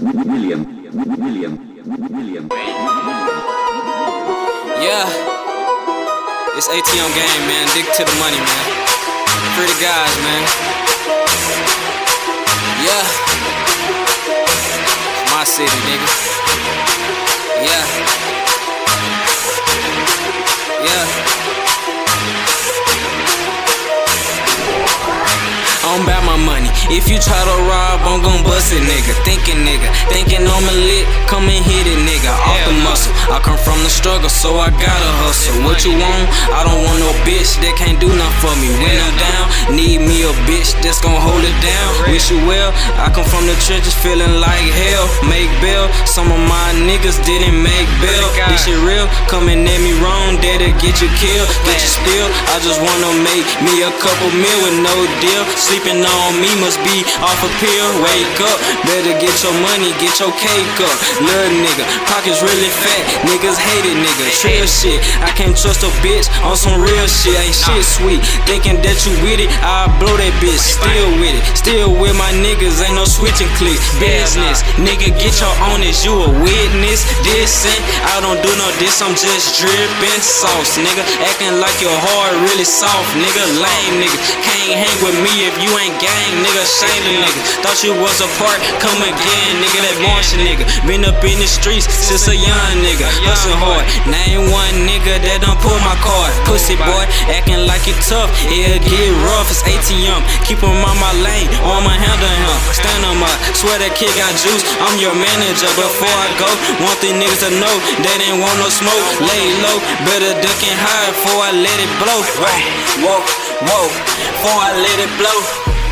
William, William, William. Yeah, it's ATM game, man. Dig to the money, man. Free the guys, man. Yeah, my city, nigga. Yeah, If you try to rob, I'm gon' bust it, nigga. Thinking, nigga. Thinking I'm a lit, come and hit it, nigga. Off the muscle. I come from the struggle, so I gotta hustle. What you want? I don't want no bitch that can't do nothing for me. When I'm down, need me a bitch that's gon' it down. Wish you well. I come from the trenches feeling like hell. Make bail. Some of my niggas didn't make bail. This shit real. Coming at me wrong, that'll get you killed. Get you spilled. I just wanna make me a couple mil with no deal. Sleeping on me must be off a pill. Wake up, better get your money, get your cake up. Little nigga, pockets really fat. Niggas hate it, nigga. Trill shit. I can't trust a bitch on some real shit. Ain't shit sweet. Thinking that you with it, I blow that bitch. Still with it, still with my niggas. Ain't no switching clicks. Business, nigga, get your honest. You a witness. This ain't, I don't do no this. I'm just dripping sauce, nigga. Acting like your heart really soft, nigga. Lame nigga. Can't hang with me if you ain't gang, nigga. Shame nigga. Thought you was a part, come again, nigga. That Martian nigga. Been up in the streets since a young nigga. Hustling hard. Name one nigga that done pull my card. Pussy boy, acting like you tough. It'll get rough. It's ATM. Keep him on my lane, or I'ma handle him. Stand him up. Swear that kid got juice. I'm your manager. Before I go, want the niggas to know they didn't want no smoke. Lay low, better duck and hide before I let it blow. Right, whoa, whoa, before I let it blow.